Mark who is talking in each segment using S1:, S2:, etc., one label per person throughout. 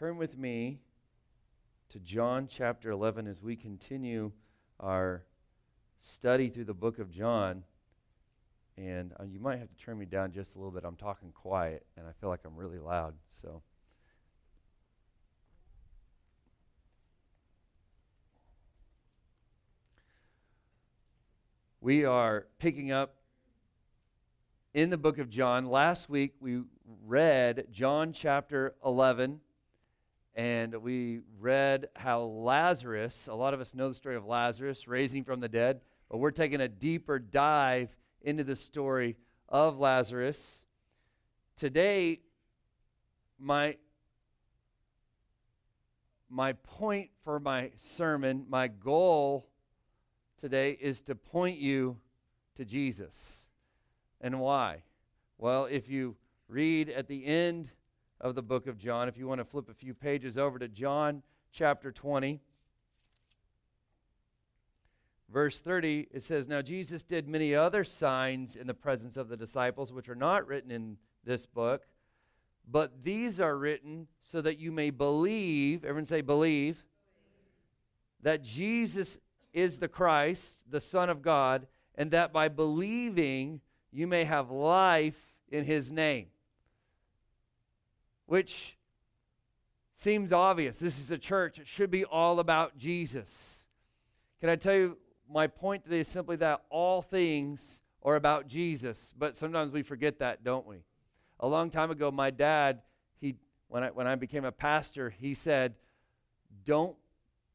S1: turn with me to John chapter 11 as we continue our study through the book of John. And uh, you might have to turn me down just a little bit. I'm talking quiet, and I feel like I'm really loud. So. We are picking up in the book of John. Last week we read John chapter 11, and we read how Lazarus, a lot of us know the story of Lazarus raising from the dead, but we're taking a deeper dive into the story of Lazarus. Today, my my point for my sermon, my goal today is to point you to Jesus. And why? Well, if you read at the end of the book of John, if you want to flip a few pages over to John chapter 20, verse 30, it says, Now Jesus did many other signs in the presence of the disciples, which are not written in this book, but these are written so that you may believe, everyone say, believe, that Jesus is the Christ, the Son of God, and that by believing, you may have life in his name. Which seems obvious. This is a church. It should be all about Jesus. Can I tell you, my point today is simply that all things are about Jesus, but sometimes we forget that, don't we? A long time ago, my dad, he, when, I, when I became a pastor, he said, Don't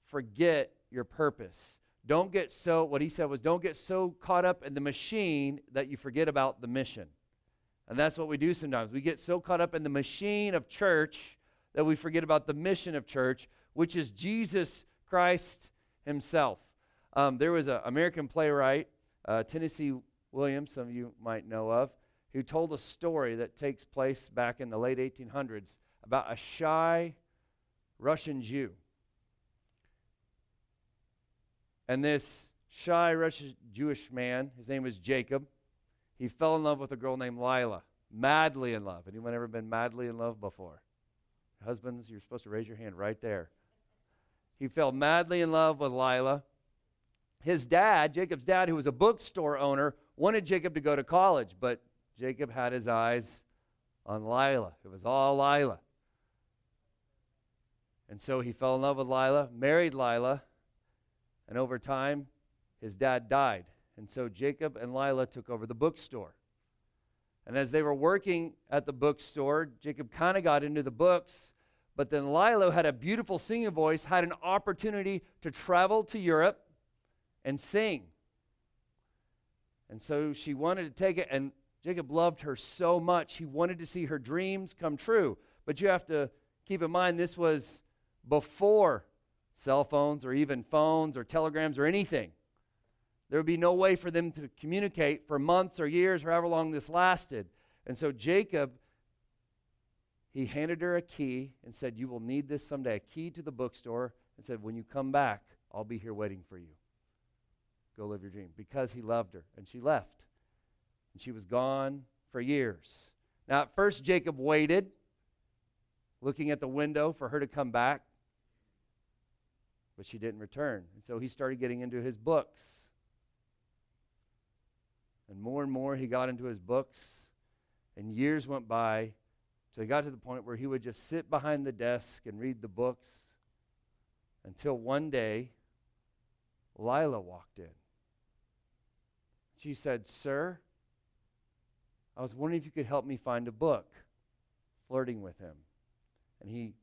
S1: forget your purpose. Don't get so, what he said was, don't get so caught up in the machine that you forget about the mission. And that's what we do sometimes. We get so caught up in the machine of church that we forget about the mission of church, which is Jesus Christ himself. Um, there was an American playwright, uh, Tennessee Williams, some of you might know of, who told a story that takes place back in the late 1800s about a shy Russian Jew and this shy Russian Jewish man, his name was Jacob, he fell in love with a girl named Lila. Madly in love. Anyone ever been madly in love before? Husbands, you're supposed to raise your hand right there. He fell madly in love with Lila. His dad, Jacob's dad, who was a bookstore owner, wanted Jacob to go to college, but Jacob had his eyes on Lila. It was all Lila. And so he fell in love with Lila, married Lila, and over time, his dad died. And so Jacob and Lila took over the bookstore. And as they were working at the bookstore, Jacob kind of got into the books. But then Lila had a beautiful singing voice, had an opportunity to travel to Europe and sing. And so she wanted to take it, and Jacob loved her so much, he wanted to see her dreams come true. But you have to keep in mind, this was before cell phones or even phones or telegrams or anything. There would be no way for them to communicate for months or years or however long this lasted. And so Jacob, he handed her a key and said, You will need this someday, a key to the bookstore, and said, When you come back, I'll be here waiting for you. Go live your dream. Because he loved her. And she left. And she was gone for years. Now, at first, Jacob waited, looking at the window for her to come back but she didn't return. And so he started getting into his books. And more and more he got into his books, and years went by till he got to the point where he would just sit behind the desk and read the books until one day Lila walked in. She said, Sir, I was wondering if you could help me find a book, flirting with him. And he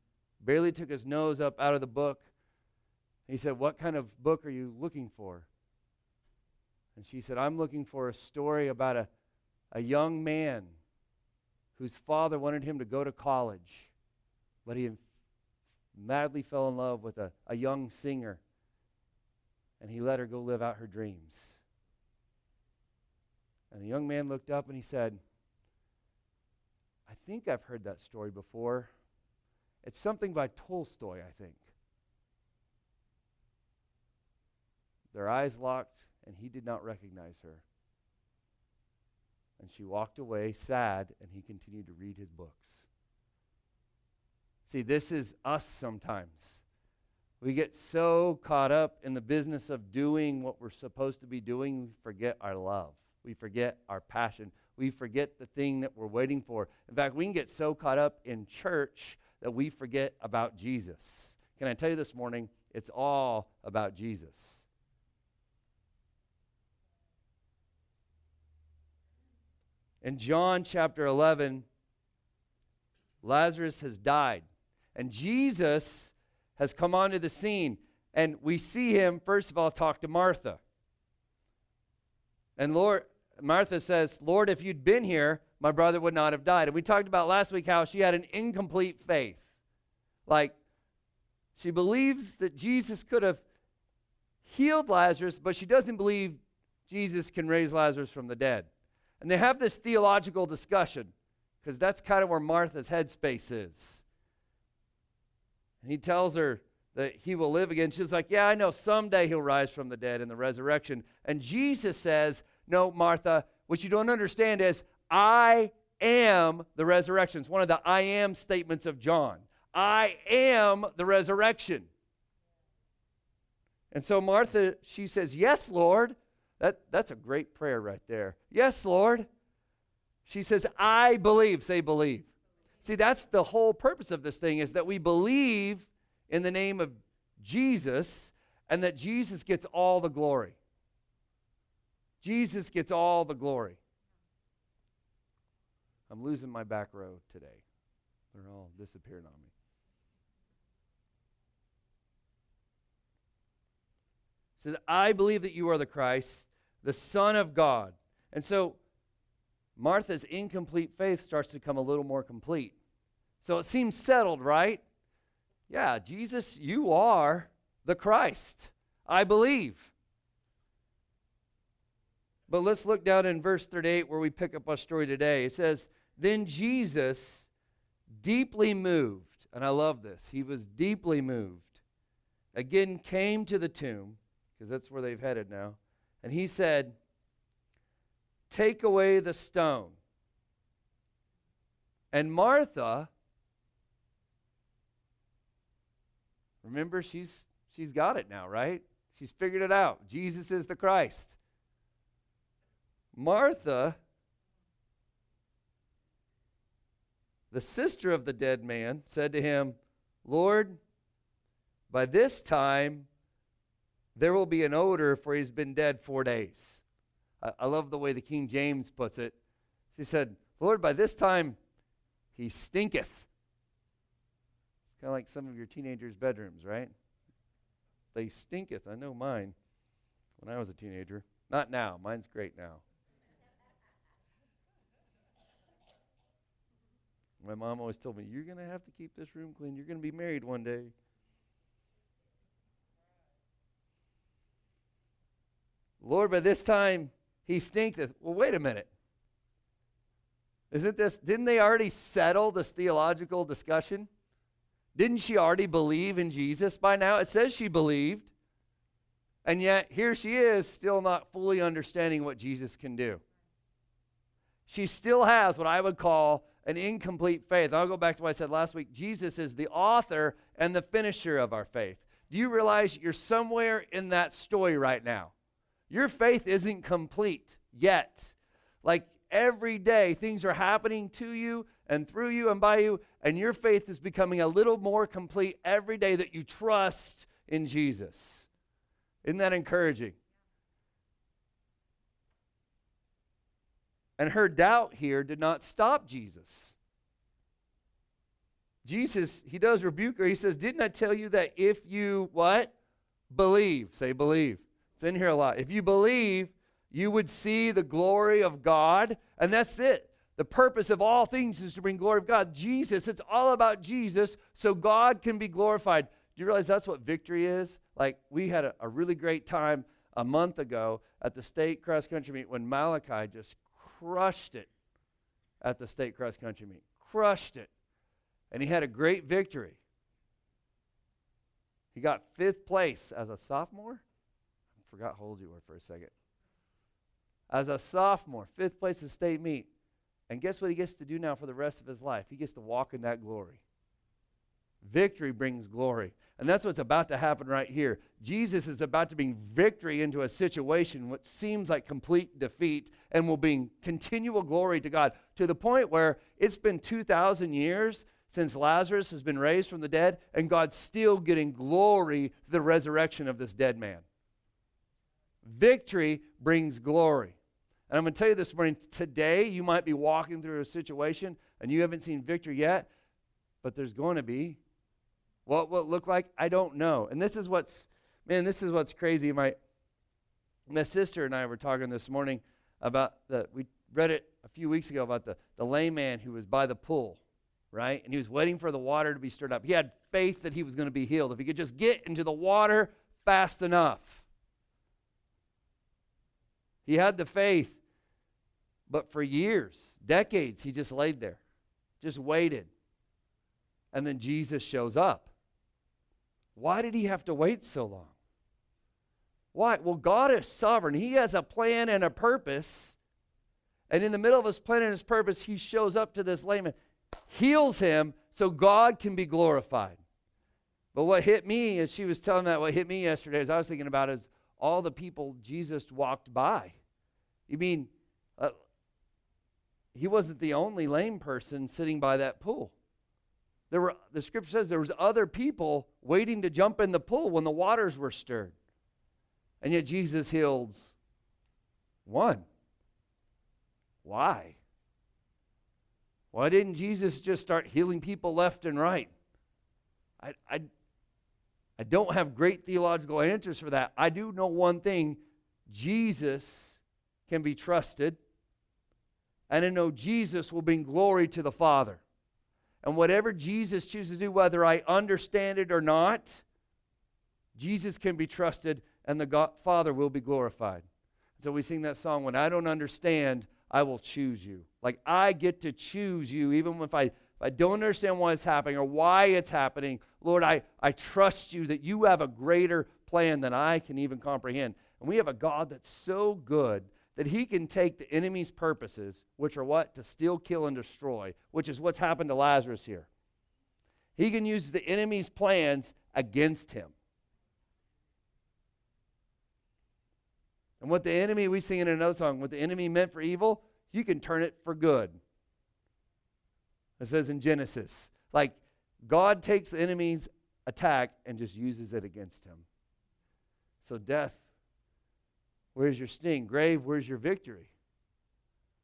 S1: barely took his nose up out of the book he said, What kind of book are you looking for? And she said, I'm looking for a story about a, a young man whose father wanted him to go to college, but he madly fell in love with a, a young singer, and he let her go live out her dreams. And the young man looked up and he said, I think I've heard that story before. It's something by Tolstoy, I think. Their eyes locked, and he did not recognize her. And she walked away sad, and he continued to read his books. See, this is us sometimes. We get so caught up in the business of doing what we're supposed to be doing, we forget our love. We forget our passion. We forget the thing that we're waiting for. In fact, we can get so caught up in church that we forget about Jesus. Can I tell you this morning? It's all about Jesus. In John chapter 11, Lazarus has died. And Jesus has come onto the scene. And we see him, first of all, talk to Martha. And Lord, Martha says, Lord, if you'd been here, my brother would not have died. And we talked about last week how she had an incomplete faith. Like, she believes that Jesus could have healed Lazarus, but she doesn't believe Jesus can raise Lazarus from the dead. And they have this theological discussion because that's kind of where Martha's headspace is. And he tells her that he will live again. She's like, Yeah, I know someday he'll rise from the dead in the resurrection. And Jesus says, No, Martha, what you don't understand is, I am the resurrection. It's one of the I am statements of John. I am the resurrection. And so Martha, she says, Yes, Lord. That, that's a great prayer right there. Yes, Lord. She says, I believe. Say, believe. See, that's the whole purpose of this thing is that we believe in the name of Jesus and that Jesus gets all the glory. Jesus gets all the glory. I'm losing my back row today. They're all disappearing on me. says, I believe that you are the Christ, the Son of God. And so Martha's incomplete faith starts to become a little more complete. So it seems settled, right? Yeah, Jesus, you are the Christ. I believe. But let's look down in verse 38 where we pick up our story today. It says, Then Jesus, deeply moved, and I love this, he was deeply moved, again came to the tomb, because that's where they've headed now, and he said, Take away the stone. And Martha, remember, she's, she's got it now, right? She's figured it out. Jesus is the Christ. Martha, the sister of the dead man, said to him, Lord, by this time there will be an odor, for he's been dead four days. I, love the way the King James puts it. She said, Lord, by this time he stinketh. It's kind of like some of your teenagers' bedrooms, right? They stinketh. I know mine when I was a teenager. Not now. Mine's great now. My mom always told me, You're going to have to keep this room clean. You're going to be married one day. Lord, by this time he stinketh. Well, wait a minute. Isn't this, didn't they already settle this theological discussion? Didn't she already believe in Jesus by now? It says she believed. And yet, here she is, still not fully understanding what Jesus can do. She still has what I would call an incomplete faith. I'll go back to what I said last week. Jesus is the author and the finisher of our faith. Do you realize you're somewhere in that story right now? Your faith isn't complete yet. Like every day, things are happening to you and through you and by you, and your faith is becoming a little more complete every day that you trust in Jesus. Isn't that encouraging? And her doubt here did not stop Jesus. Jesus, he does rebuke her. He says, Didn't I tell you that if you what? Believe. Say believe. It's in here a lot. If you believe, you would see the glory of God, and that's it. The purpose of all things is to bring glory of God. Jesus, it's all about Jesus so God can be glorified. Do you realize that's what victory is? Like, we had a, a really great time a month ago at the state cross country meet when Malachi just crushed it at the state cross country meet. Crushed it. And he had a great victory. He got fifth place as a sophomore forgot how old you were for a second. As a sophomore, fifth place at state meet. And guess what he gets to do now for the rest of his life? He gets to walk in that glory. Victory brings glory. And that's what's about to happen right here. Jesus is about to bring victory into a situation which seems like complete defeat and will bring continual glory to God to the point where it's been 2,000 years since Lazarus has been raised from the dead, and God's still getting glory to the resurrection of this dead man. Victory brings glory. And I'm going to tell you this morning today, you might be walking through a situation and you haven't seen victory yet, but there's going to be. What will it look like? I don't know. And this is what's, man, this is what's crazy. My, my sister and I were talking this morning about the, we read it a few weeks ago about the, the lame man who was by the pool, right? And he was waiting for the water to be stirred up. He had faith that he was going to be healed if he could just get into the water fast enough. He had the faith, but for years, decades, he just laid there, just waited. And then Jesus shows up. Why did he have to wait so long? Why? Well, God is sovereign. He has a plan and a purpose. And in the middle of his plan and his purpose, he shows up to this layman, heals him so God can be glorified. But what hit me, as she was telling that, what hit me yesterday, as I was thinking about, is all the people Jesus walked by. You mean, uh, he wasn't the only lame person sitting by that pool. There were, the scripture says there was other people waiting to jump in the pool when the waters were stirred. And yet Jesus heals one. Why? Why didn't Jesus just start healing people left and right? I, I, I don't have great theological answers for that. I do know one thing Jesus can be trusted, and I know Jesus will bring glory to the Father. And whatever Jesus chooses to do, whether I understand it or not, Jesus can be trusted and the God, Father will be glorified. So we sing that song, When I Don't Understand, I Will Choose You. Like I get to choose you, even if I, I don't understand why it's happening or why it's happening. Lord, I, I trust you that you have a greater plan than I can even comprehend. And we have a God that's so good that he can take the enemy's purposes, which are what? To steal, kill, and destroy, which is what's happened to Lazarus here. He can use the enemy's plans against him. And what the enemy, we sing in another song, what the enemy meant for evil, you can turn it for good. It says in Genesis. Like, God takes the enemy's attack and just uses it against him. So, death Where's your sting? Grave, where's your victory?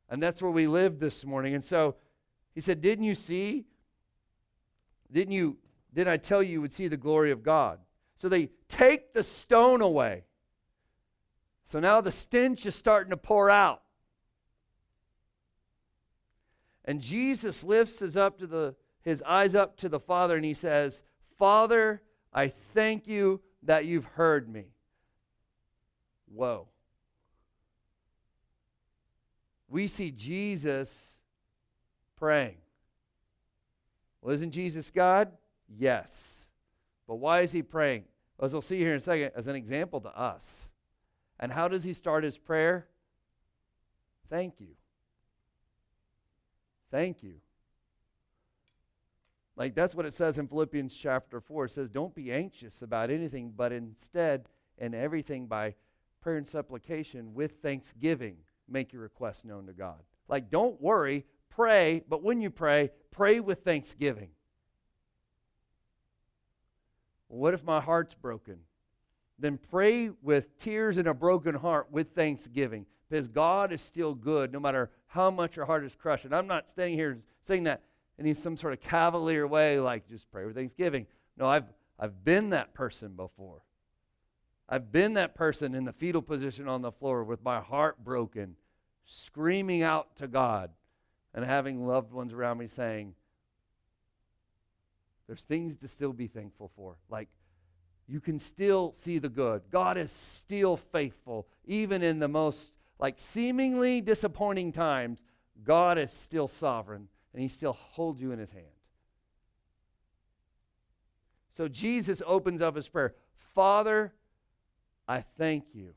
S1: And that's where we live this morning. And so he said, Didn't you see? Didn't you? Didn't I tell you you would see the glory of God? So they take the stone away. So now the stench is starting to pour out. And Jesus lifts his up to the his eyes up to the Father and he says, "Father, I thank you that you've heard me." Whoa we see Jesus praying. Well, isn't Jesus God? Yes. But why is he praying? As we'll see here in a second, as an example to us. And how does he start his prayer? Thank you. Thank you. Like that's what it says in Philippians chapter 4. It says, Don't be anxious about anything, but instead, in everything, by prayer and supplication with thanksgiving make your request known to God. Like, don't worry, pray, but when you pray, pray with thanksgiving. What if my heart's broken? Then pray with tears and a broken heart with thanksgiving because God is still good no matter how much your heart is crushed. And I'm not standing here saying that in some sort of cavalier way, like just pray with thanksgiving. No, I've, I've been that person before. I've been that person in the fetal position on the floor with my heart broken, screaming out to God, and having loved ones around me saying, There's things to still be thankful for. Like, you can still see the good. God is still faithful, even in the most, like, seemingly disappointing times. God is still sovereign, and He still holds you in His hand. So Jesus opens up his prayer Father, I thank you.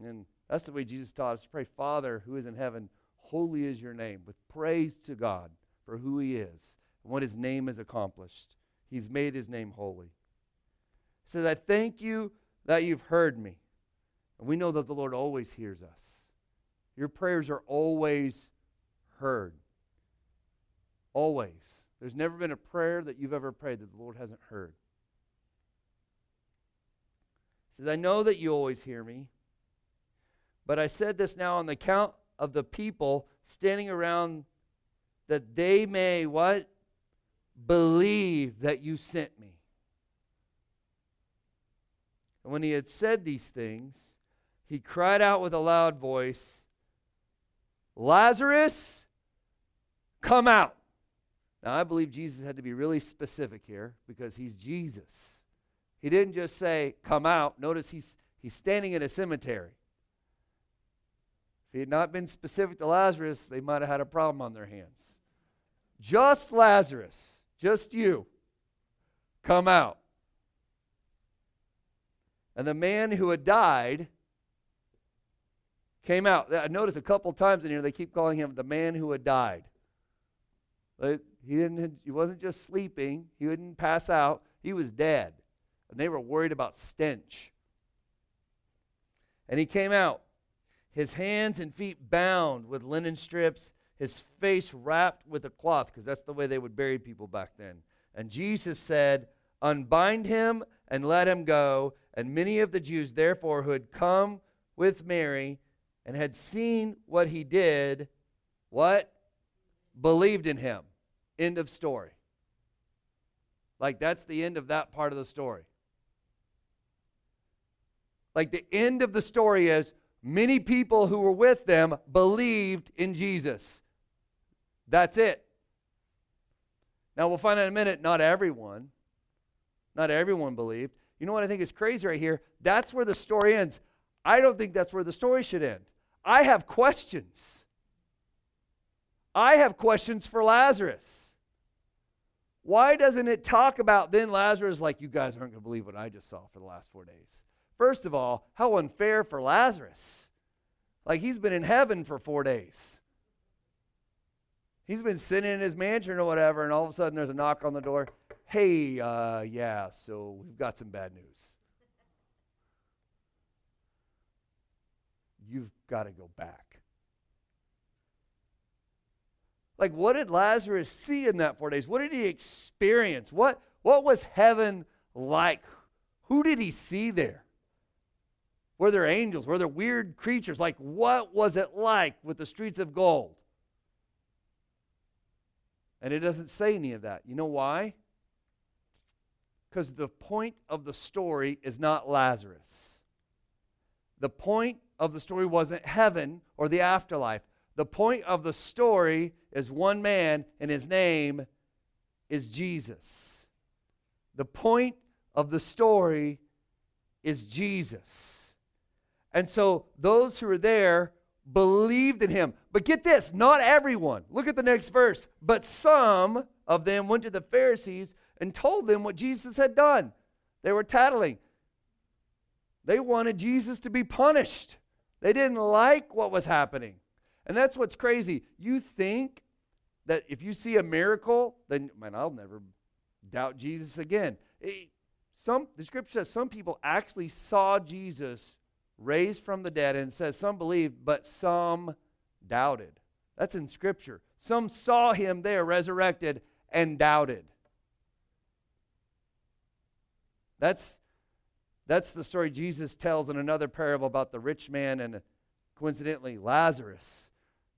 S1: And that's the way Jesus taught us to pray. Father, who is in heaven, holy is your name, with praise to God for who he is and what his name has accomplished He's made his name holy. He says, I thank you that you've heard me. And we know that the Lord always hears us. Your prayers are always heard. Always. There's never been a prayer that you've ever prayed that the Lord hasn't heard. He says, I know that you always hear me, but I said this now on the count of the people standing around that they may what? Believe that you sent me. And when he had said these things, he cried out with a loud voice, Lazarus, come out. Now, I believe Jesus had to be really specific here because he's Jesus. He didn't just say, come out. Notice he's, he's standing in a cemetery. If he had not been specific to Lazarus, they might have had a problem on their hands. Just Lazarus, just you, come out. And the man who had died came out. I noticed a couple times in here they keep calling him the man who had died. He didn't he wasn't just sleeping, he didn't pass out, he was dead. And they were worried about stench. And he came out, his hands and feet bound with linen strips, his face wrapped with a cloth, because that's the way they would bury people back then. And Jesus said, Unbind him and let him go. And many of the Jews, therefore, who had come with Mary and had seen what he did, what? Believed in him. End of story. Like that's the end of that part of the story. Like the end of the story is many people who were with them believed in Jesus. That's it. Now we'll find out in a minute, not everyone. Not everyone believed. You know what I think is crazy right here? That's where the story ends. I don't think that's where the story should end. I have questions. I have questions for Lazarus. Why doesn't it talk about then Lazarus like you guys aren't going to believe what I just saw for the last four days? First of all, how unfair for Lazarus. Like he's been in heaven for four days. He's been sitting in his mansion or whatever, and all of a sudden there's a knock on the door. Hey, uh, yeah, so we've got some bad news. You've got to go back. Like, what did Lazarus see in that four days? What did he experience? What, what was heaven like? Who did he see there? Were there angels? Were there weird creatures? Like, what was it like with the streets of gold? And it doesn't say any of that. You know why? Because the point of the story is not Lazarus. The point of the story wasn't heaven or the afterlife. The point of the story is one man, and his name is Jesus. The point of the story is Jesus. And so those who were there believed in him. But get this, not everyone. Look at the next verse. But some of them went to the Pharisees and told them what Jesus had done. They were tattling. They wanted Jesus to be punished. They didn't like what was happening. And that's what's crazy. You think that if you see a miracle, then man, I'll never doubt Jesus again. Eh, some the scripture says some people actually saw Jesus raised from the dead, and says some believed, but some doubted. That's in scripture. Some saw him there resurrected and doubted. That's that's the story Jesus tells in another parable about the rich man and coincidentally Lazarus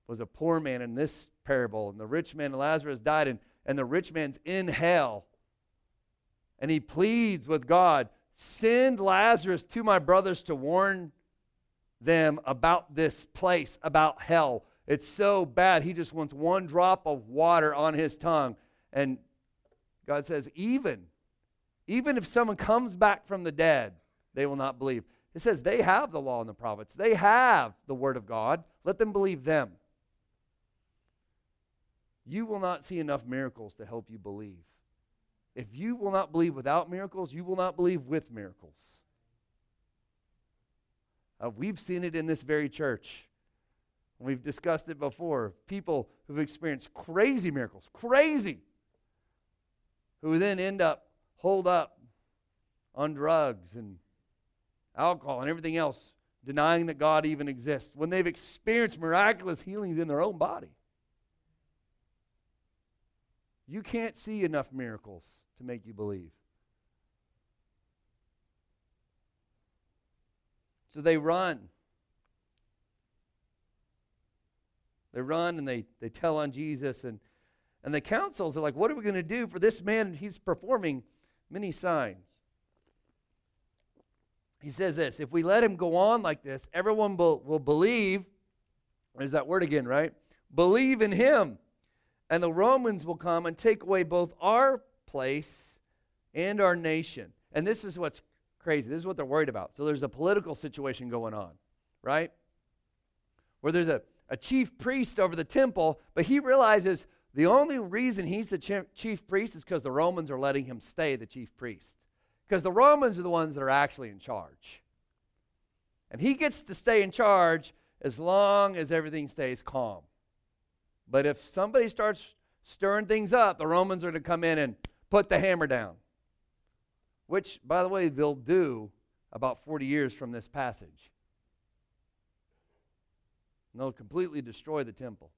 S1: was a poor man in this parable. And the rich man and Lazarus died, and, and the rich man's in hell. And he pleads with God, send Lazarus to my brothers to warn them about this place, about hell. It's so bad. He just wants one drop of water on his tongue. And God says, even, even if someone comes back from the dead, they will not believe. It says they have the law and the prophets, they have the word of God. Let them believe them you will not see enough miracles to help you believe. If you will not believe without miracles, you will not believe with miracles. Uh, we've seen it in this very church. We've discussed it before. People who've experienced crazy miracles, crazy. who then end up holed up on drugs and alcohol and everything else, denying that God even exists, when they've experienced miraculous healings in their own body. You can't see enough miracles to make you believe. So they run. They run and they, they tell on Jesus. And, and the councils are like, What are we going to do for this man? He's performing many signs. He says this If we let him go on like this, everyone will, will believe. There's that word again, right? Believe in him. And the Romans will come and take away both our place and our nation. And this is what's crazy. This is what they're worried about. So there's a political situation going on, right? Where there's a, a chief priest over the temple, but he realizes the only reason he's the chief priest is because the Romans are letting him stay the chief priest. Because the Romans are the ones that are actually in charge. And he gets to stay in charge as long as everything stays calm. But if somebody starts stirring things up, the Romans are to come in and put the hammer down which, by the way, they'll do about 40 years from this passage. And they'll completely destroy the temple.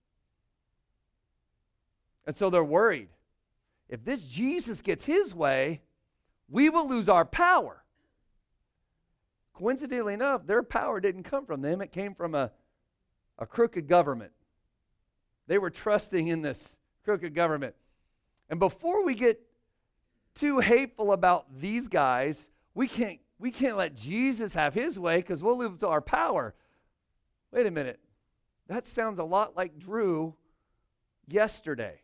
S1: And so they're worried. If this Jesus gets his way, we will lose our power. Coincidentally enough, their power didn't come from them, it came from a, a crooked government. They were trusting in this crooked government. And before we get too hateful about these guys, we can't, we can't let Jesus have his way because we'll lose our power. Wait a minute. That sounds a lot like Drew yesterday.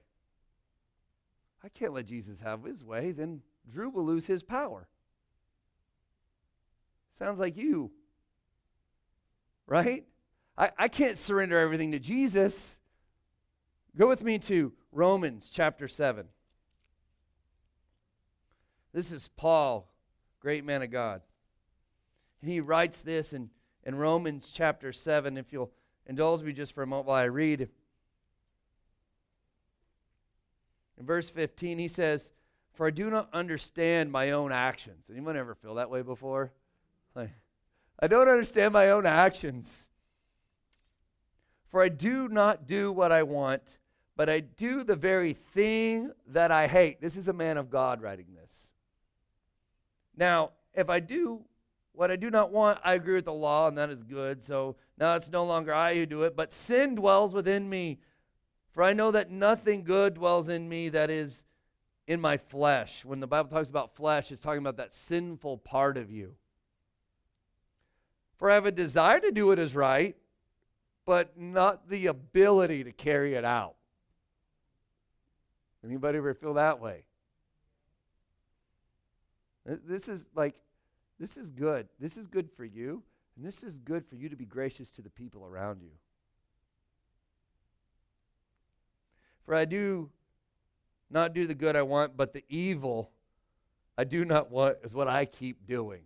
S1: I can't let Jesus have his way, then Drew will lose his power. Sounds like you. Right? I, I can't surrender everything to Jesus. Go with me to Romans chapter 7. This is Paul, great man of God. He writes this in, in Romans chapter 7. If you'll indulge me just for a moment while I read. In verse 15, he says, For I do not understand my own actions. Anyone ever feel that way before? Like, I don't understand my own actions. For I do not do what I want, but I do the very thing that I hate. This is a man of God writing this. Now, if I do what I do not want, I agree with the law, and that is good. So now it's no longer I who do it, but sin dwells within me. For I know that nothing good dwells in me that is in my flesh. When the Bible talks about flesh, it's talking about that sinful part of you. For I have a desire to do what is right, but not the ability to carry it out. Anybody ever feel that way? This is like, this is good. This is good for you, and this is good for you to be gracious to the people around you. For I do not do the good I want, but the evil I do not want is what I keep doing.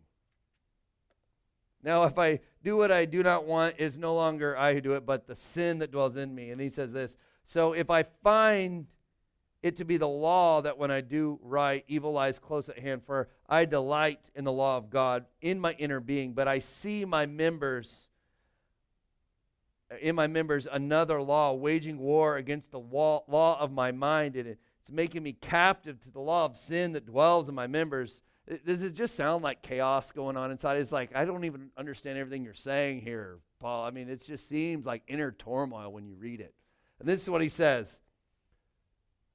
S1: Now, if I do what I do not want, it's no longer I who do it, but the sin that dwells in me. And he says this So if I find it to be the law that when I do right, evil lies close at hand. For I delight in the law of God in my inner being, but I see my members, in my members, another law, waging war against the law of my mind. And it's making me captive to the law of sin that dwells in my members. Does it just sound like chaos going on inside? It's like, I don't even understand everything you're saying here, Paul. I mean, it just seems like inner turmoil when you read it. And this is what he says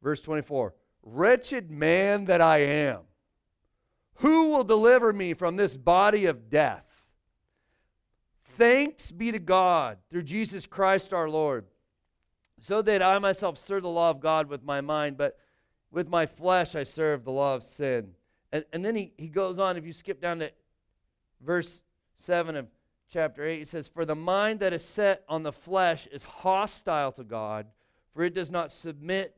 S1: Verse 24 Wretched man that I am, who will deliver me from this body of death? Thanks be to God through Jesus Christ our Lord, so that I myself serve the law of God with my mind, but with my flesh I serve the law of sin. And, and then he, he goes on, if you skip down to verse 7 of chapter 8, he says, For the mind that is set on the flesh is hostile to God, for it does not submit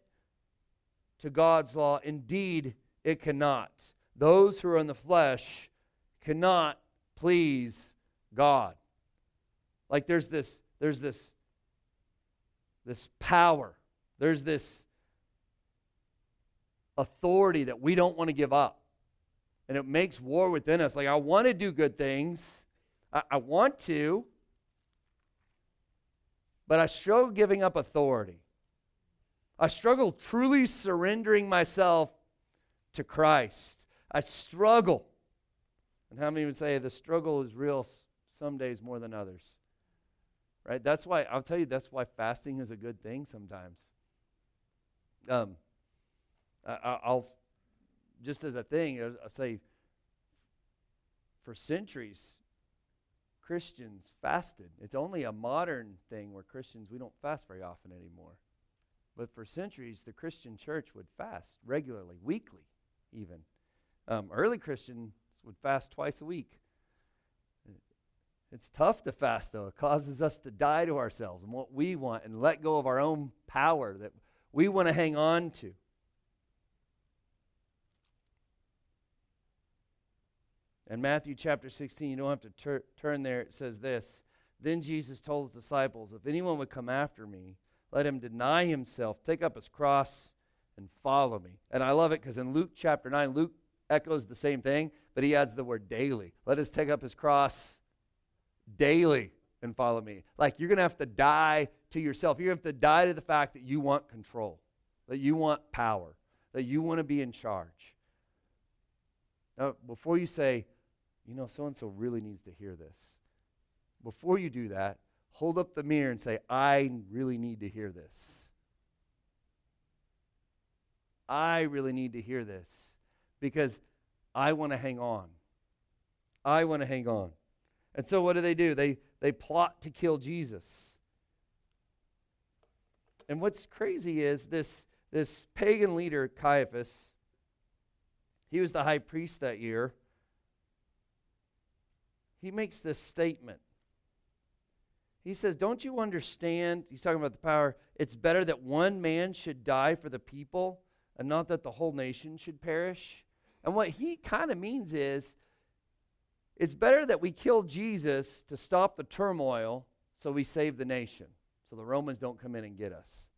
S1: to God's law. Indeed, it cannot. Those who are in the flesh cannot please God. Like there's this, there's this, this power. There's this authority that we don't want to give up. And it makes war within us. Like, I want to do good things, I, I want to, but I struggle giving up authority. I struggle truly surrendering myself to Christ. I struggle. And how many would say the struggle is real some days more than others? Right? That's why, I'll tell you, that's why fasting is a good thing sometimes. Um, I, will just as a thing, I'll say, for centuries, Christians fasted. It's only a modern thing where Christians, we don't fast very often anymore. But for centuries, the Christian church would fast regularly, weekly, even. Um, early Christians would fast twice a week. It's tough to fast, though. It causes us to die to ourselves and what we want and let go of our own power that we want to hang on to. In Matthew chapter 16, you don't have to tur- turn there, it says this Then Jesus told his disciples, If anyone would come after me, let him deny himself, take up his cross, and follow me. And I love it because in Luke chapter 9, Luke echoes the same thing, but he adds the word daily. Let us take up his cross daily and follow me. Like you're going to have to die to yourself. You have to die to the fact that you want control, that you want power, that you want to be in charge. Now, before you say, you know, so and so really needs to hear this, before you do that, hold up the mirror and say, I really need to hear this. I really need to hear this because I want to hang on. I want to hang on. And so what do they do? They they plot to kill Jesus. And what's crazy is this this pagan leader Caiaphas he was the high priest that year. He makes this statement. He says, Don't you understand? He's talking about the power. It's better that one man should die for the people and not that the whole nation should perish. And what he kind of means is it's better that we kill Jesus to stop the turmoil so we save the nation, so the Romans don't come in and get us.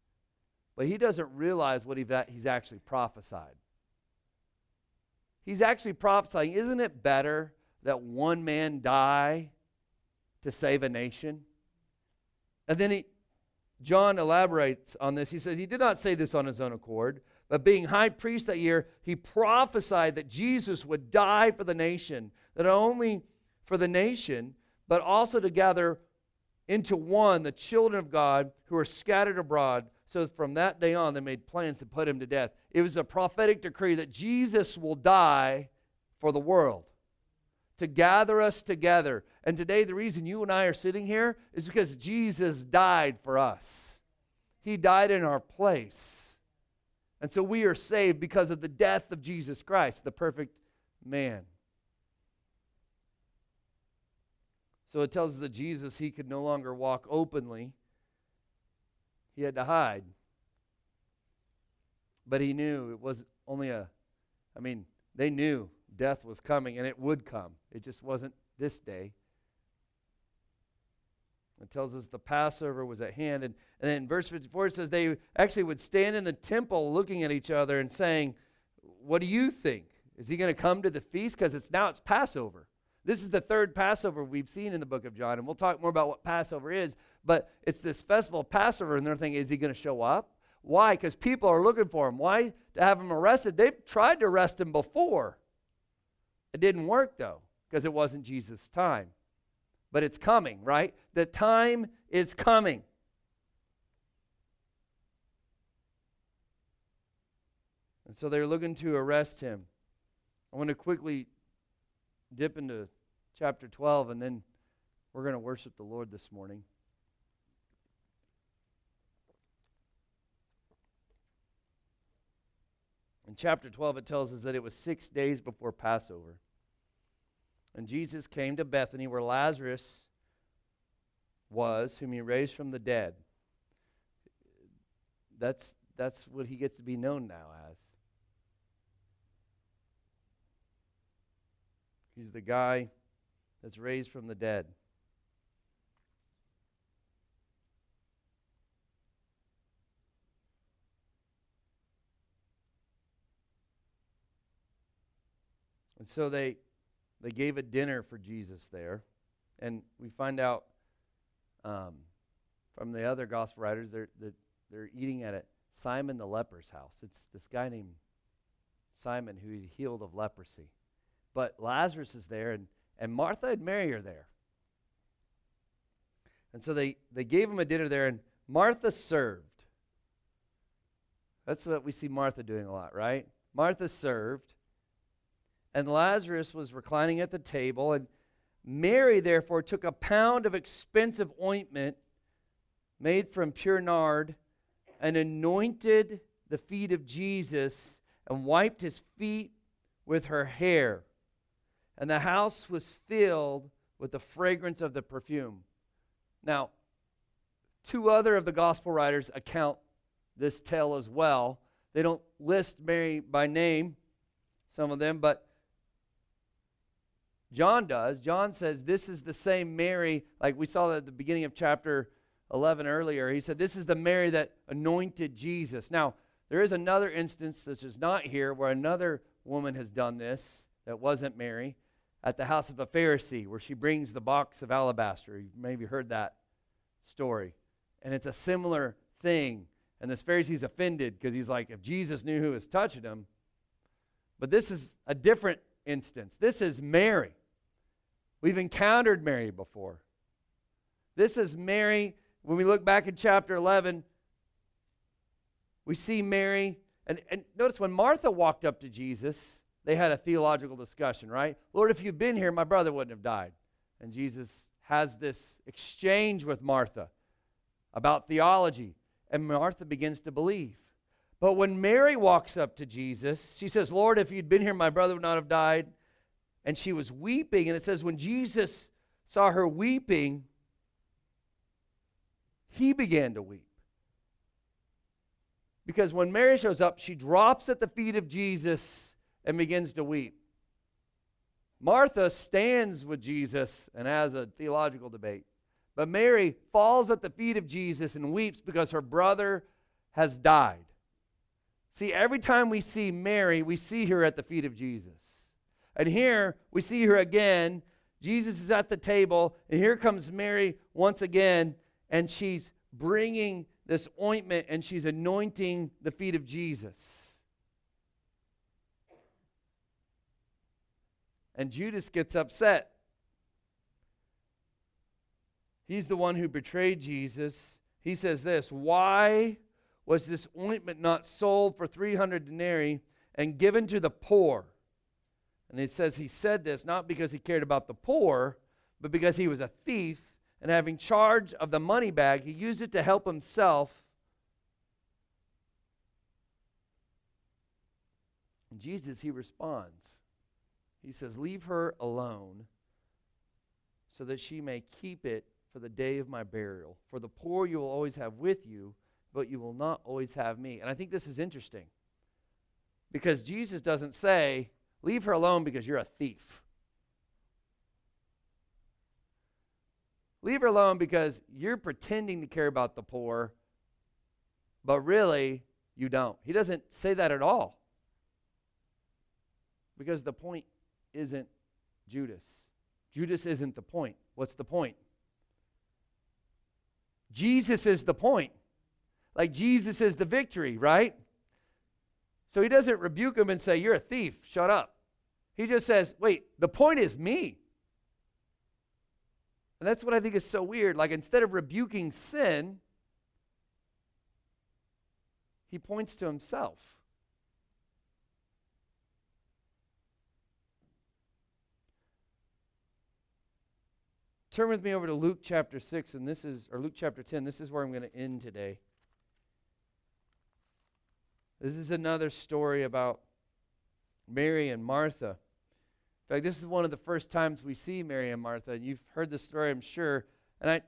S1: But he doesn't realize what he's actually prophesied. He's actually prophesying, isn't it better that one man die to save a nation? And then he, John elaborates on this. He says he did not say this on his own accord, but being high priest that year, he prophesied that Jesus would die for the nation, that not only for the nation, but also to gather into one the children of God who are scattered abroad. So from that day on, they made plans to put him to death. It was a prophetic decree that Jesus will die for the world, to gather us together. And today, the reason you and I are sitting here is because Jesus died for us, He died in our place. And so we are saved because of the death of Jesus Christ, the perfect man. So it tells us that Jesus, he could no longer walk openly, he had to hide. But he knew it was only a, I mean, they knew death was coming and it would come. It just wasn't this day. It tells us the Passover was at hand. And, and then verse 54 it says they actually would stand in the temple looking at each other and saying, What do you think? Is he going to come to the feast? Because it's now it's Passover. This is the third Passover we've seen in the book of John, and we'll talk more about what Passover is. But it's this festival of Passover, and they're thinking, is he going to show up? Why? Because people are looking for him. Why? To have him arrested. They've tried to arrest him before. It didn't work, though, because it wasn't Jesus' time but it's coming, right? The time is coming. And so they're looking to arrest him. I want to quickly dip into chapter 12, and then we're going to worship the Lord this morning. In chapter 12, it tells us that it was six days before Passover. And Jesus came to Bethany where Lazarus was, whom he raised from the dead. That's, that's what he gets to be known now as. He's the guy that's raised from the dead. And so they they gave a dinner for Jesus there, and we find out um, from the other gospel writers they're they're, they're eating at it Simon the leper's house. It's this guy named Simon who he healed of leprosy, but Lazarus is there, and and Martha and Mary are there. And so they, they gave him a dinner there, and Martha served. That's what we see Martha doing a lot, right? Martha served, and Lazarus was reclining at the table, and Mary, therefore, took a pound of expensive ointment made from pure nard and anointed the feet of Jesus and wiped his feet with her hair. And the house was filled with the fragrance of the perfume. Now, two other of the gospel writers account this tale as well. They don't list Mary by name, some of them, but John does. John says this is the same Mary, like we saw at the beginning of chapter 11 earlier. He said this is the Mary that anointed Jesus. Now, there is another instance that's just not here where another woman has done this that wasn't Mary at the house of a Pharisee where she brings the box of alabaster. You've maybe heard that story. And it's a similar thing. And this Pharisee's offended because he's like, if Jesus knew who was touching him. But this is a different instance. This is Mary. We've encountered Mary before. This is Mary. When we look back in chapter 11, we see Mary. And, and notice when Martha walked up to Jesus, they had a theological discussion, right? Lord, if you'd been here, my brother wouldn't have died. And Jesus has this exchange with Martha about theology, and Martha begins to believe. But when Mary walks up to Jesus, she says, Lord, if you'd been here, my brother would not have died. And she was weeping. And it says, when Jesus saw her weeping, he began to weep. Because when Mary shows up, she drops at the feet of Jesus and begins to weep. Martha stands with Jesus and has a theological debate. But Mary falls at the feet of Jesus and weeps because her brother has died. See, every time we see Mary, we see her at the feet of Jesus. And here we see her again. Jesus is at the table, and here comes Mary once again, and she's bringing this ointment and she's anointing the feet of Jesus. And Judas gets upset. He's the one who betrayed Jesus. He says this Why was this ointment not sold for 300 denarii and given to the poor? And it says he said this not because he cared about the poor, but because he was a thief, and having charge of the money bag, he used it to help himself. And Jesus, he responds. He says, Leave her alone so that she may keep it for the day of my burial. For the poor you will always have with you, but you will not always have me. And I think this is interesting because Jesus doesn't say, Leave her alone because you're a thief. Leave her alone because you're pretending to care about the poor, but really you don't. He doesn't say that at all. Because the point isn't Judas. Judas isn't the point. What's the point? Jesus is the point. Like Jesus is the victory, right? So he doesn't rebuke him and say, You're a thief, shut up. He just says, Wait, the point is me. And that's what I think is so weird. Like instead of rebuking sin, he points to himself. Turn with me over to Luke chapter 6, and this is, or Luke chapter 10. This is where I'm going to end today. This is another story about Mary and Martha. In fact, this is one of the first times we see Mary and Martha, and you've heard this story, I'm sure. And I,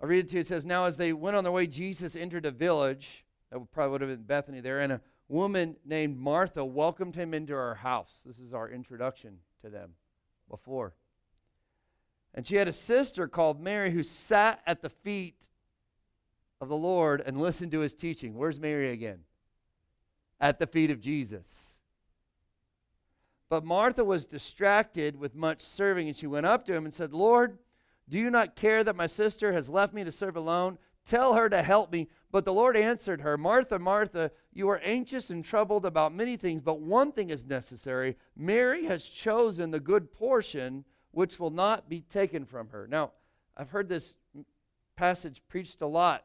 S1: I'll read it to you. It says, Now as they went on their way, Jesus entered a village. That probably would have been Bethany there. And a woman named Martha welcomed him into her house. This is our introduction to them before. And she had a sister called Mary who sat at the feet of the Lord and listened to his teaching. Where's Mary again? At the feet of Jesus. But Martha was distracted with much serving, and she went up to him and said, Lord, do you not care that my sister has left me to serve alone? Tell her to help me. But the Lord answered her, Martha, Martha, you are anxious and troubled about many things, but one thing is necessary. Mary has chosen the good portion, which will not be taken from her. Now, I've heard this passage preached a lot.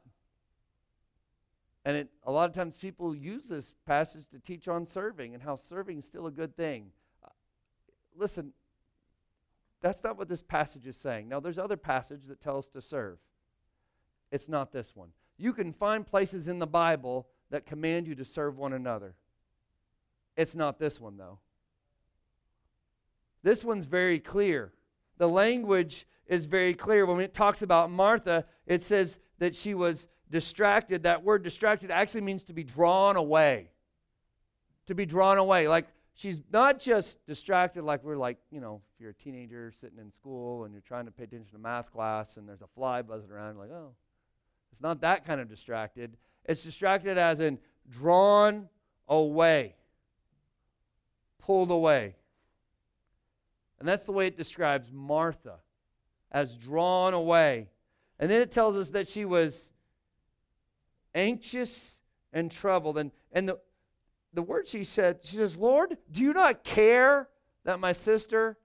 S1: And it, a lot of times people use this passage to teach on serving and how serving is still a good thing. Uh, listen, that's not what this passage is saying. Now, there's other passages that tell us to serve. It's not this one. You can find places in the Bible that command you to serve one another. It's not this one, though. This one's very clear. The language is very clear. When it talks about Martha, it says that she was distracted. That word distracted actually means to be drawn away. To be drawn away. Like she's not just distracted like we're like, you know, if you're a teenager sitting in school and you're trying to pay attention to math class and there's a fly buzzing around, like, oh. It's not that kind of distracted. It's distracted as in drawn away, pulled away. And that's the way it describes Martha as drawn away. And then it tells us that she was anxious and troubled. And, and the, the word she said, she says, Lord, do you not care that my sister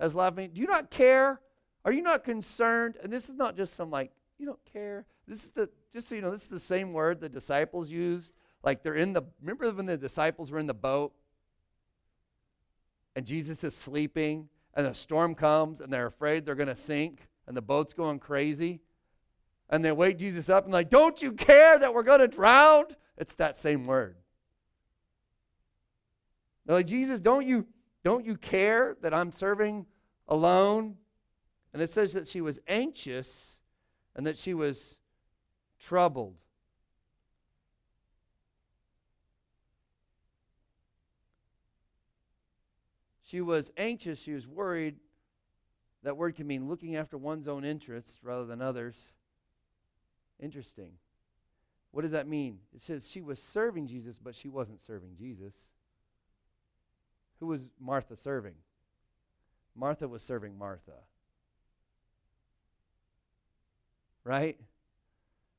S1: has left me? Do you not care? Are you not concerned? And this is not just some like, you don't care. This is the, just so you know, this is the same word the disciples used. Like they're in the, remember when the disciples were in the boat and Jesus is sleeping and a storm comes and they're afraid they're going to sink and the boat's going crazy? and they wake Jesus up and like, don't you care that we're going to drown? It's that same word. They're like, Jesus, don't you, don't you care that I'm serving alone? And it says that she was anxious and that she was troubled. She was anxious, she was worried. That word can mean looking after one's own interests rather than others. Interesting. What does that mean? It says she was serving Jesus, but she wasn't serving Jesus. Who was Martha serving? Martha was serving Martha. Right?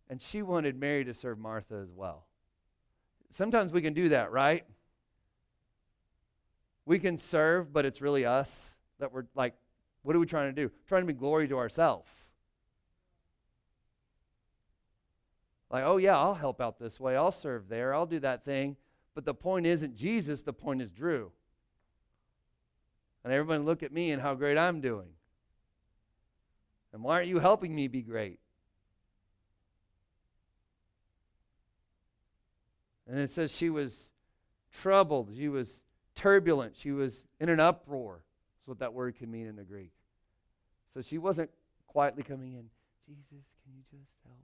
S1: And she wanted Mary to serve Martha as well. Sometimes we can do that, right? We can serve, but it's really us that we're like, what are we trying to do? Trying to be glory to ourselves. Like, oh, yeah, I'll help out this way. I'll serve there. I'll do that thing. But the point isn't Jesus, the point is Drew. And everybody look at me and how great I'm doing. And why aren't you helping me be great? And it says she was troubled. She was turbulent. She was in an uproar. That's what that word can mean in the Greek. So she wasn't quietly coming in, Jesus, can you just help?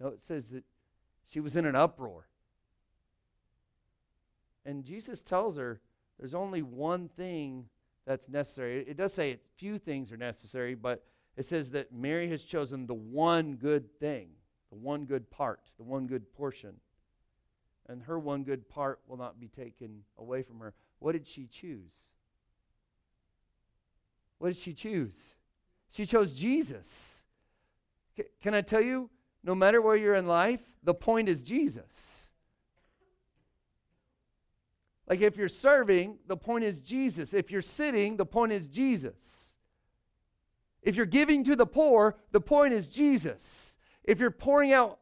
S1: No, it says that she was in an uproar. And Jesus tells her there's only one thing that's necessary. It does say a few things are necessary, but it says that Mary has chosen the one good thing, the one good part, the one good portion. And her one good part will not be taken away from her. What did she choose? What did she choose? She chose Jesus. C- can I tell you? no matter where you're in life, the point is Jesus. Like if you're serving, the point is Jesus. If you're sitting, the point is Jesus. If you're giving to the poor, the point is Jesus. If you're pouring out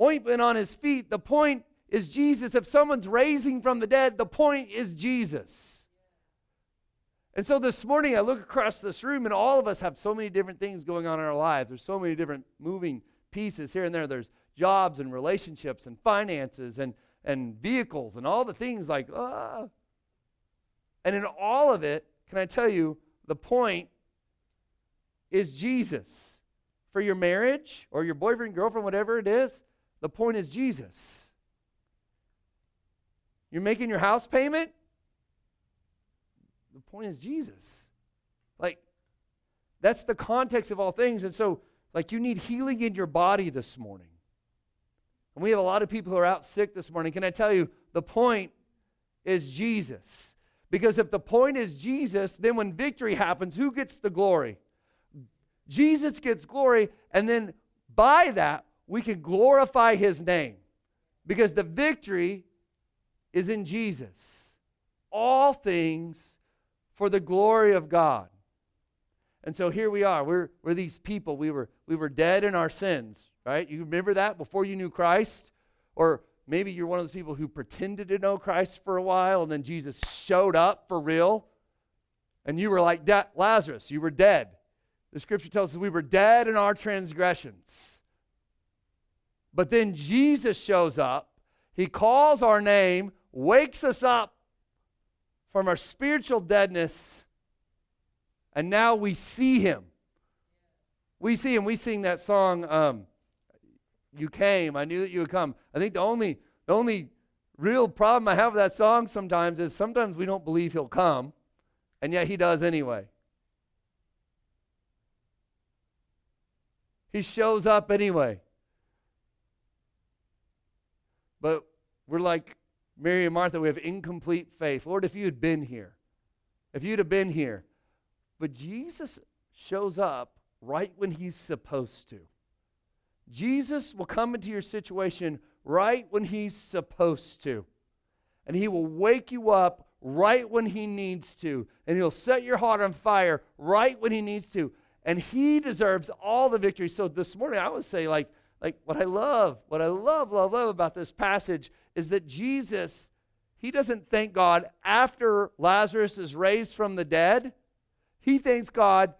S1: ointment on his feet, the point is Jesus. If someone's raising from the dead, the point is Jesus. And so this morning, I look across this room, and all of us have so many different things going on in our lives. There's so many different moving pieces here and there. There's jobs and relationships and finances and, and vehicles and all the things like, ah. And in all of it, can I tell you, the point is Jesus. For your marriage or your boyfriend, girlfriend, whatever it is, the point is Jesus. You're making your house payment? The point is Jesus. Like, that's the context of all things. And so like you need healing in your body this morning. And we have a lot of people who are out sick this morning. Can I tell you, the point is Jesus. Because if the point is Jesus, then when victory happens, who gets the glory? Jesus gets glory, and then by that, we can glorify his name. Because the victory is in Jesus. All things for the glory of God. And so here we are. We're, we're these people. We were, we were dead in our sins, right? You remember that before you knew Christ? Or maybe you're one of those people who pretended to know Christ for a while and then Jesus showed up for real. And you were like Lazarus, you were dead. The scripture tells us we were dead in our transgressions. But then Jesus shows up, he calls our name, wakes us up from our spiritual deadness, and now we see him. We see him. We sing that song, um, You Came. I knew that you would come. I think the only, the only real problem I have with that song sometimes is sometimes we don't believe he'll come, and yet he does anyway. He shows up anyway. But we're like Mary and Martha, we have incomplete faith. Lord, if you had been here, if you'd have been here. But Jesus shows up right when he's supposed to. Jesus will come into your situation right when he's supposed to. And he will wake you up right when he needs to. And he'll set your heart on fire right when he needs to. And he deserves all the victory. So this morning I would say, like, like what I love, what I love, love, love about this passage is that Jesus, he doesn't thank God after Lazarus is raised from the dead. He thanks God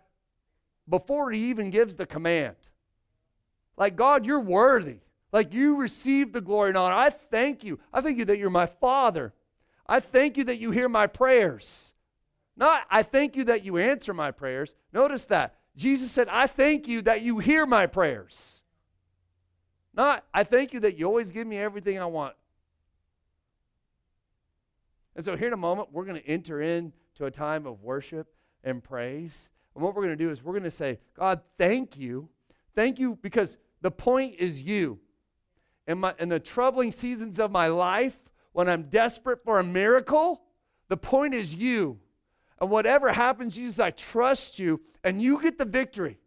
S1: before he even gives the command. Like, God, you're worthy. Like, you receive the glory and honor. I thank you. I thank you that you're my Father. I thank you that you hear my prayers. Not, I thank you that you answer my prayers. Notice that. Jesus said, I thank you that you hear my prayers. Not, I thank you that you always give me everything I want. And so, here in a moment, we're going to enter into a time of worship and praise. And what we're going to do is we're going to say, God, thank you. Thank you because the point is you. In, my, in the troubling seasons of my life, when I'm desperate for a miracle, the point is you. And whatever happens, Jesus, I trust you, and you get the victory.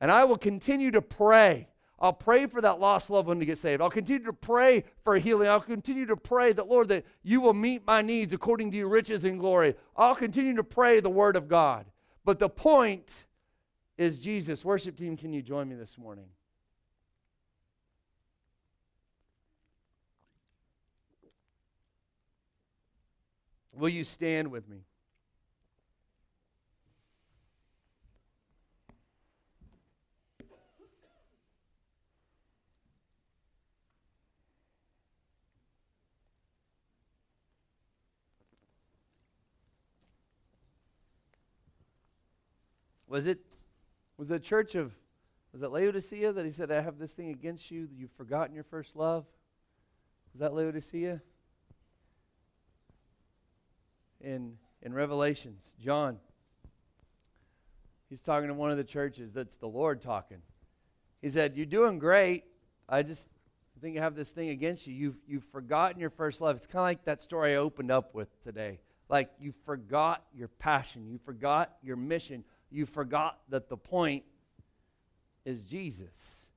S1: And I will continue to pray I'll pray for that lost loved one to get saved. I'll continue to pray for healing. I'll continue to pray that, Lord, that you will meet my needs according to your riches and glory. I'll continue to pray the word of God. But the point is Jesus. Worship team, can you join me this morning? Will you stand with me? Was it was the church of was it Laodicea that he said, I have this thing against you, that you've forgotten your first love? Was that Laodicea? In in Revelations, John. He's talking to one of the churches, that's the Lord talking. He said, You're doing great. I just think you have this thing against you. You've, you've forgotten your first love. It's kind of like that story I opened up with today. Like you forgot your passion, you forgot your mission, you forgot that the point is Jesus.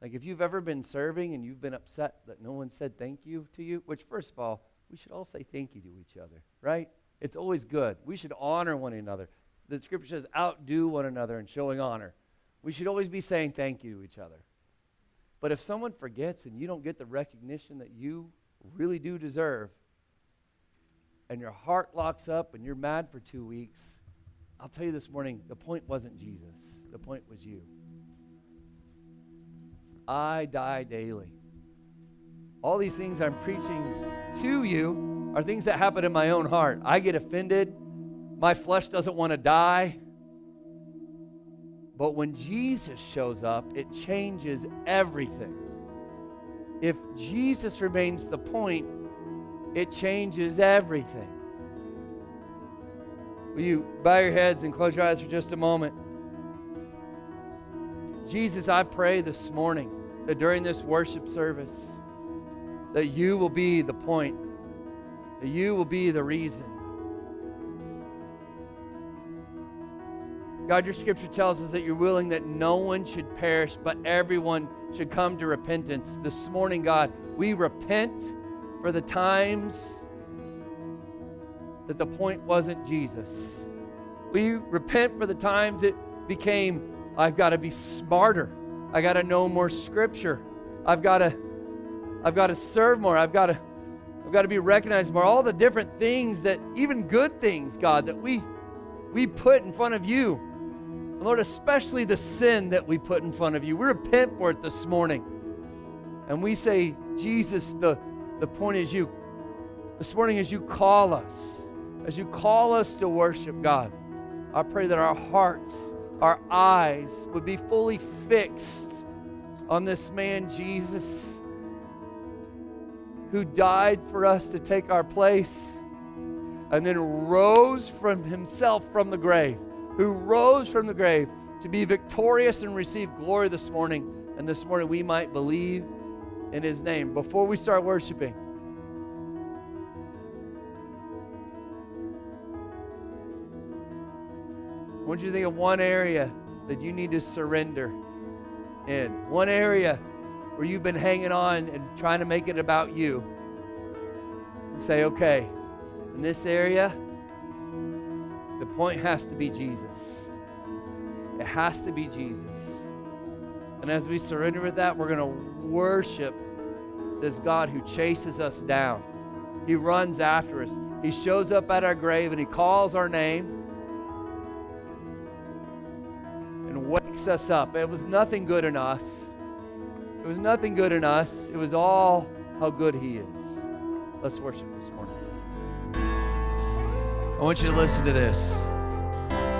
S1: Like if you've ever been serving and you've been upset that no one said thank you to you, which first of all, we should all say thank you to each other, right? It's always good. We should honor one another. The scripture says outdo one another in showing honor. We should always be saying thank you to each other. But if someone forgets and you don't get the recognition that you really do deserve, and your heart locks up and you're mad for two weeks, I'll tell you this morning the point wasn't Jesus, the point was you. I die daily. All these things I'm preaching to you are things that happen in my own heart. I get offended. My flesh doesn't want to die. But when Jesus shows up, it changes everything. If Jesus remains the point, it changes everything. Will you bow your heads and close your eyes for just a moment? Jesus, I pray this morning that during this worship service, that you will be the point, that you will be the reason. God, your scripture tells us that you're willing that no one should perish, but everyone should come to repentance. This morning, God, we repent for the times that the point wasn't Jesus. We repent for the times it became, I've got to be smarter. I got to know more scripture. I've got to I've got to serve more. I've got to I've got to be recognized more. All the different things that even good things, God, that we we put in front of you. Lord, especially the sin that we put in front of you. We repent for it this morning. And we say, Jesus, the, the point is you. This morning, as you call us, as you call us to worship God, I pray that our hearts, our eyes would be fully fixed on this man, Jesus, who died for us to take our place and then rose from himself from the grave who rose from the grave to be victorious and receive glory this morning. And this morning we might believe in his name. Before we start worshiping, I want you to think of one area that you need to surrender in. One area where you've been hanging on and trying to make it about you. And say, okay, in this area, the point has to be Jesus. It has to be Jesus. And as we surrender with that, we're going to worship this God who chases us down. He runs after us. He shows up at our grave and he calls our name us up. It was nothing good in us. It was nothing good in us. It was all how good he is. Let's worship this morning. I want you to listen to this.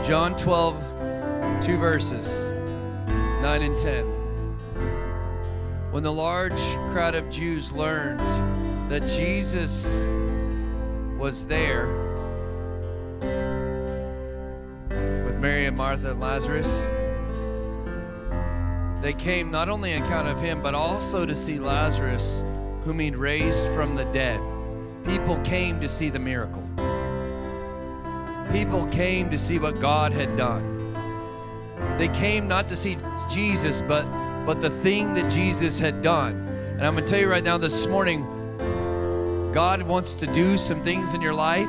S1: John 12, two verses, 9 and 10. When the large crowd of Jews learned that Jesus was there with Mary and Martha and Lazarus, they came not only on account of him, but also to see Lazarus, whom he'd raised from the dead. People came to see the miracle people came to see what God had done. They came not to see Jesus, but, but the thing that Jesus had done. And I'm going to tell you right now this morning, God wants to do some things in your life.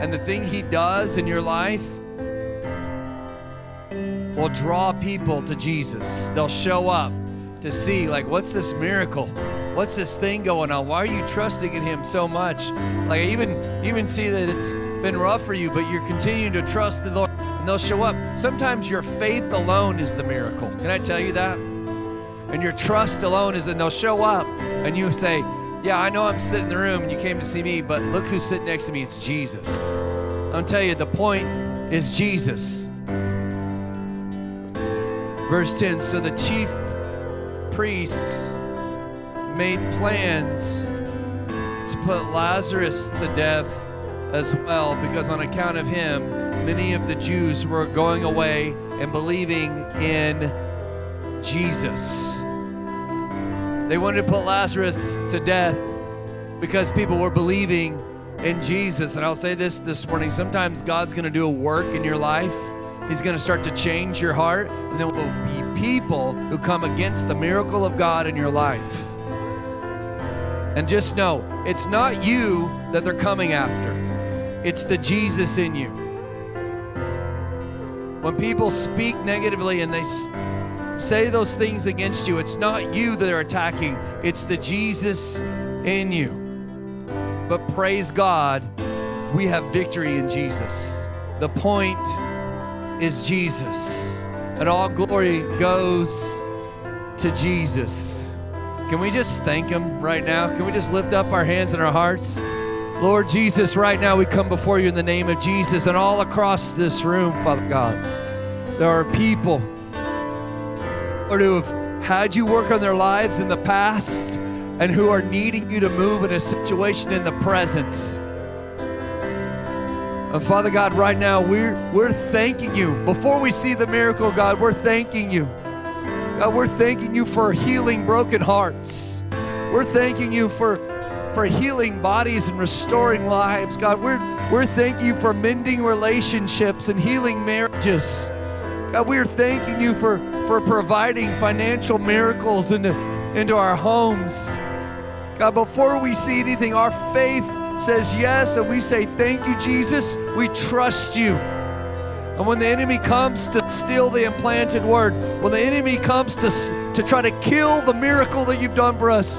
S1: And the thing He does in your life will draw people to Jesus. They'll show up to see, like, what's this miracle? What's this thing going on? Why are you trusting in Him so much? Like, I even even see that it's been rough for you, but you're continuing to trust the Lord, and they'll show up. Sometimes your faith alone is the miracle. Can I tell you that? And your trust alone is, and they'll show up, and you say, Yeah, I know I'm sitting in the room and you came to see me, but look who's sitting next to me. It's Jesus. I'll tell you, the point is Jesus. Verse 10 So the chief priests made plans to put Lazarus to death as well, because on account of him, many of the Jews were going away and believing in Jesus. They wanted to put Lazarus to death because people were believing in Jesus. And I'll say this this morning sometimes God's going to do a work in your life. He's going to start to change your heart, and there will be people who come against the miracle of God in your life. And just know, it's not you that they're coming after. It's the Jesus in you. When people speak negatively and they say those things against you, it's not you that are attacking, it's the Jesus in you. But praise God, we have victory in Jesus. The point is Jesus, and all glory goes to Jesus. Can we just thank Him right now? Can we just lift up our hands and our hearts? Lord Jesus, right now we come before you in the name of Jesus and all across this room, Father God. There are people, Lord, who have had you work on their lives in the past and who are needing you to move in a situation in the present. And Father God, right now we're we're thanking you. Before we see the miracle, God, we're thanking you. God, we're thanking you for healing broken hearts. We're thanking you for for healing bodies and restoring lives. God, we're, we're thanking you for mending relationships and healing marriages. God, we're thanking you for, for providing financial miracles into, into our homes. God, before we see anything, our faith says yes, and we say, Thank you, Jesus. We trust you. And when the enemy comes to steal the implanted word, when the enemy comes to, to try to kill the miracle that you've done for us,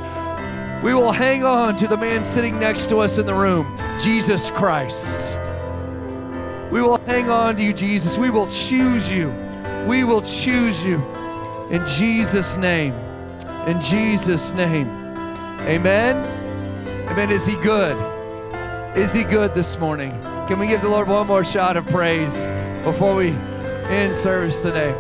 S1: we will hang on to the man sitting next to us in the room, Jesus Christ. We will hang on to you, Jesus. We will choose you. We will choose you. In Jesus' name. In Jesus' name. Amen. Amen. Is he good? Is he good this morning? Can we give the Lord one more shout of praise before we end service today?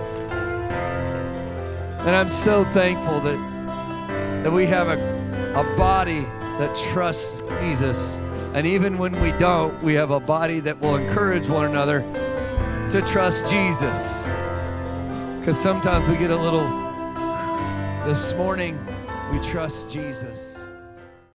S1: And I'm so thankful that, that we have a, a body that trusts Jesus. And even when we don't, we have a body that will encourage one another to trust Jesus. Because sometimes we get a little, this morning, we trust Jesus.